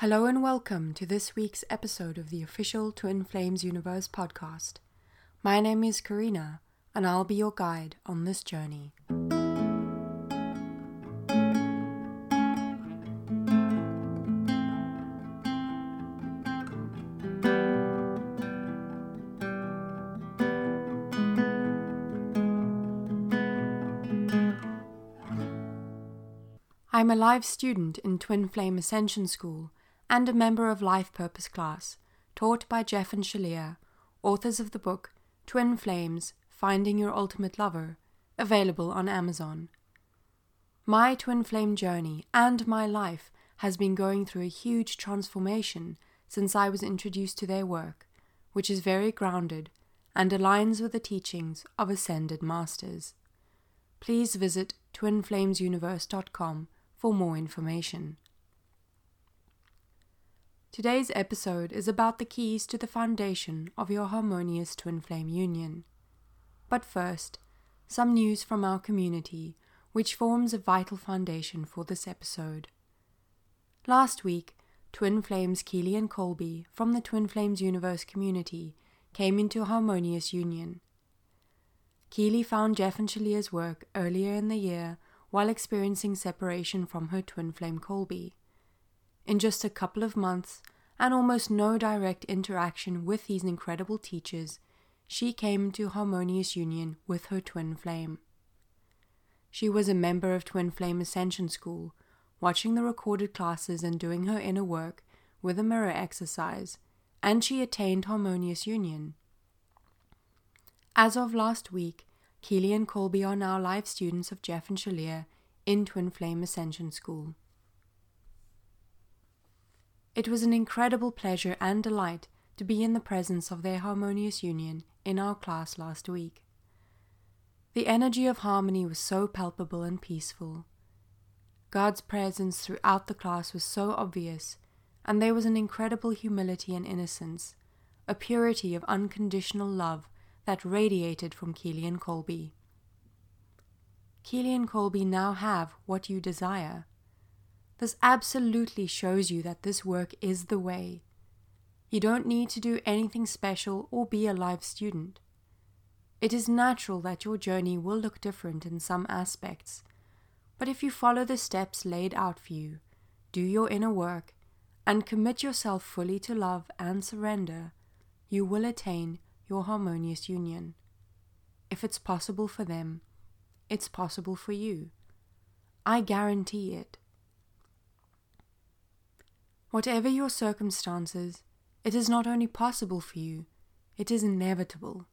Hello and welcome to this week's episode of the official Twin Flames Universe podcast. My name is Karina, and I'll be your guide on this journey. I'm a live student in Twin Flame Ascension School and a member of Life Purpose class, taught by Jeff and Shaleia, authors of the book Twin Flames Finding Your Ultimate Lover, available on Amazon. My twin flame journey and my life has been going through a huge transformation since I was introduced to their work, which is very grounded and aligns with the teachings of ascended masters. Please visit twinflamesuniverse.com for more information. Today's episode is about the keys to the foundation of your harmonious twin flame union. But first, some news from our community, which forms a vital foundation for this episode. Last week, Twin Flames Keely and Colby from the Twin Flames Universe community came into harmonious union. Keely found Jeff and Shaleia's work earlier in the year while experiencing separation from her twin flame Colby. In just a couple of months, and almost no direct interaction with these incredible teachers, she came into harmonious union with her twin flame. She was a member of Twin Flame Ascension School, watching the recorded classes and doing her inner work with a mirror exercise, and she attained harmonious union. As of last week, Keely and Colby are now live students of Jeff and Shaleia in Twin Flame Ascension School. It was an incredible pleasure and delight to be in the presence of their harmonious union in our class last week. The energy of harmony was so palpable and peaceful. God's presence throughout the class was so obvious, and there was an incredible humility and innocence, a purity of unconditional love that radiated from Keely Colby. Keely Colby now have what you desire. This absolutely shows you that this work is the way. You don't need to do anything special or be a live student. It is natural that your journey will look different in some aspects, but if you follow the steps laid out for you, do your inner work, and commit yourself fully to love and surrender, you will attain your harmonious union. If it's possible for them, it's possible for you. I guarantee it. Whatever your circumstances, it is not only possible for you, it is inevitable.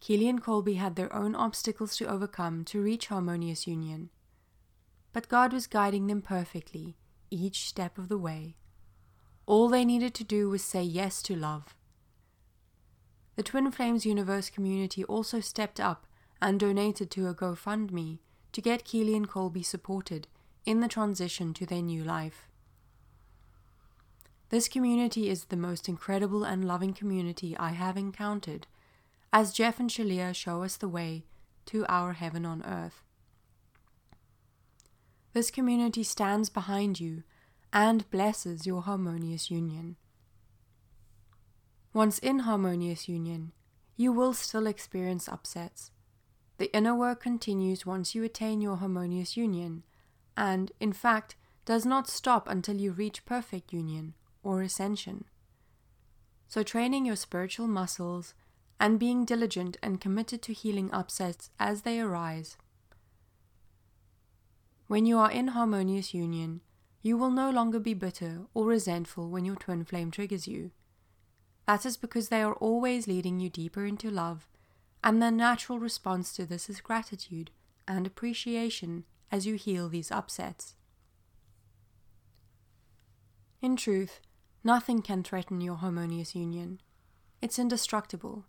Keely and Colby had their own obstacles to overcome to reach harmonious union, but God was guiding them perfectly each step of the way. All they needed to do was say yes to love. The Twin Flames Universe community also stepped up and donated to a GoFundMe to get Keely and Colby supported in the transition to their new life. This community is the most incredible and loving community I have encountered, as Jeff and Shaleia show us the way to our heaven on earth. This community stands behind you and blesses your harmonious union. Once in harmonious union, you will still experience upsets. The inner work continues once you attain your harmonious union, and, in fact, does not stop until you reach perfect union or ascension. So, training your spiritual muscles and being diligent and committed to healing upsets as they arise. When you are in harmonious union, you will no longer be bitter or resentful when your twin flame triggers you. That is because they are always leading you deeper into love, and the natural response to this is gratitude and appreciation as you heal these upsets. In truth, Nothing can threaten your harmonious union. It's indestructible.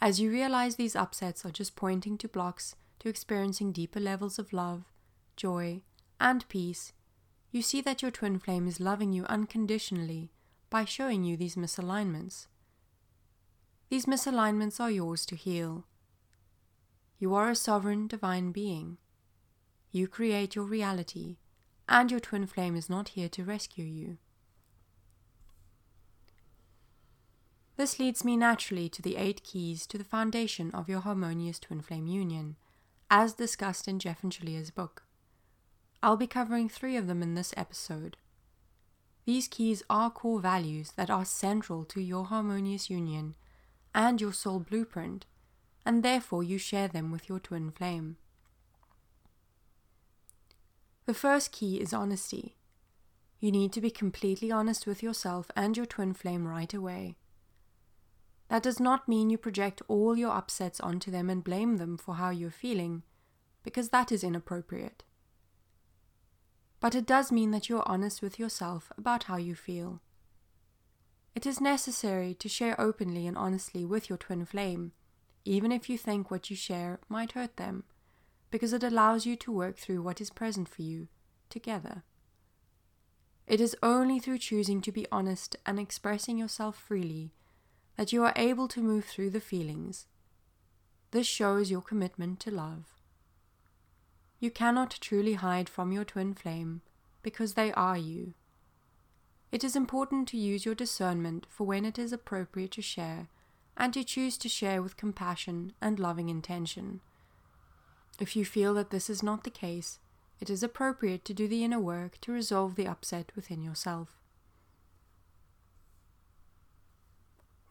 As you realize these upsets are just pointing to blocks to experiencing deeper levels of love, joy, and peace, you see that your twin flame is loving you unconditionally by showing you these misalignments. These misalignments are yours to heal. You are a sovereign divine being. You create your reality, and your twin flame is not here to rescue you. This leads me naturally to the eight keys to the foundation of your harmonious twin flame union, as discussed in Jeff and Shaleia's book. I'll be covering three of them in this episode. These keys are core values that are central to your harmonious union and your soul blueprint, and therefore you share them with your twin flame. The first key is honesty. You need to be completely honest with yourself and your twin flame right away. That does not mean you project all your upsets onto them and blame them for how you're feeling, because that is inappropriate. But it does mean that you're honest with yourself about how you feel. It is necessary to share openly and honestly with your twin flame, even if you think what you share might hurt them, because it allows you to work through what is present for you together. It is only through choosing to be honest and expressing yourself freely that you are able to move through the feelings. This shows your commitment to love. You cannot truly hide from your twin flame because they are you. It is important to use your discernment for when it is appropriate to share and to choose to share with compassion and loving intention. If you feel that this is not the case, it is appropriate to do the inner work to resolve the upset within yourself.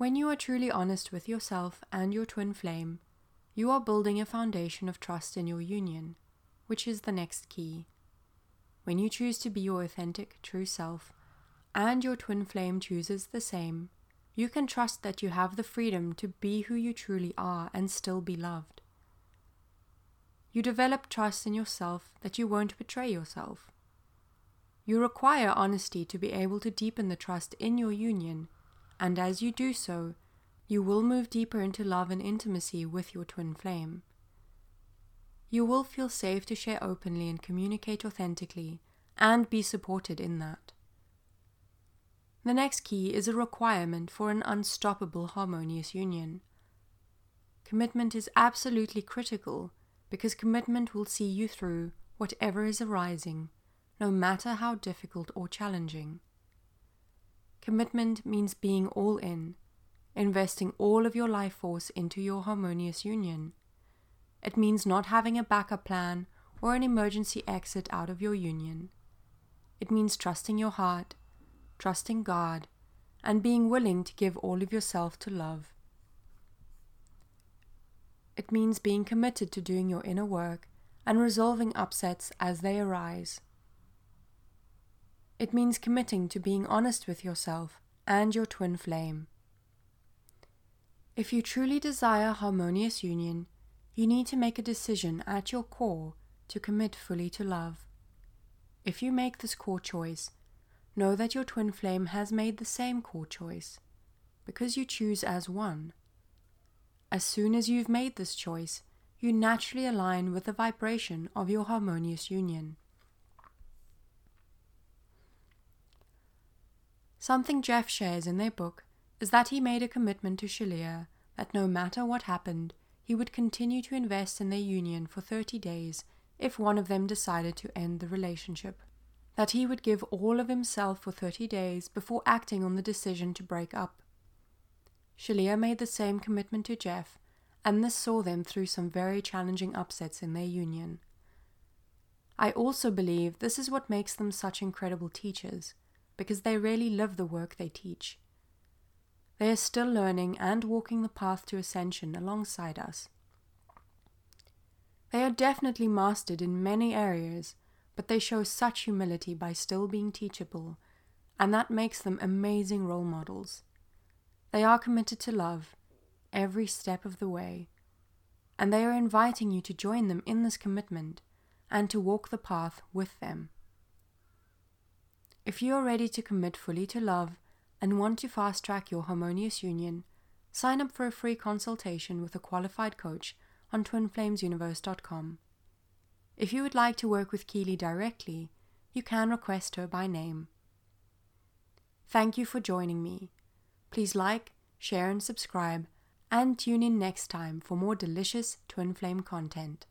When you are truly honest with yourself and your twin flame, you are building a foundation of trust in your union, which is the next key. When you choose to be your authentic, true self, and your twin flame chooses the same, you can trust that you have the freedom to be who you truly are and still be loved. You develop trust in yourself that you won't betray yourself. You require honesty to be able to deepen the trust in your union and as you do so, you will move deeper into love and intimacy with your twin flame. You will feel safe to share openly and communicate authentically, and be supported in that. The next key is a requirement for an unstoppable harmonious union. Commitment is absolutely critical because commitment will see you through whatever is arising, no matter how difficult or challenging. Commitment means being all in, investing all of your life force into your harmonious union. It means not having a backup plan or an emergency exit out of your union. It means trusting your heart, trusting God, and being willing to give all of yourself to love. It means being committed to doing your inner work and resolving upsets as they arise. It means committing to being honest with yourself and your twin flame. If you truly desire harmonious union, you need to make a decision at your core to commit fully to love. If you make this core choice, know that your twin flame has made the same core choice, because you choose as one. As soon as you've made this choice, you naturally align with the vibration of your harmonious union. Something Jeff shares in their book is that he made a commitment to Shaleia that no matter what happened, he would continue to invest in their union for 30 days if one of them decided to end the relationship. That he would give all of himself for 30 days before acting on the decision to break up. Shaleia made the same commitment to Jeff, and this saw them through some very challenging upsets in their union. I also believe this is what makes them such incredible teachers because they really live the work they teach. They are still learning and walking the path to ascension alongside us. They are definitely mastered in many areas, but they show such humility by still being teachable, and that makes them amazing role models. They are committed to love every step of the way, and they are inviting you to join them in this commitment and to walk the path with them. If you are ready to commit fully to love and want to fast track your harmonious union, sign up for a free consultation with a qualified coach on twinflamesuniverse.com. If you would like to work with Keely directly, you can request her by name. Thank you for joining me. Please like, share, and subscribe, and tune in next time for more delicious Twin Flame content.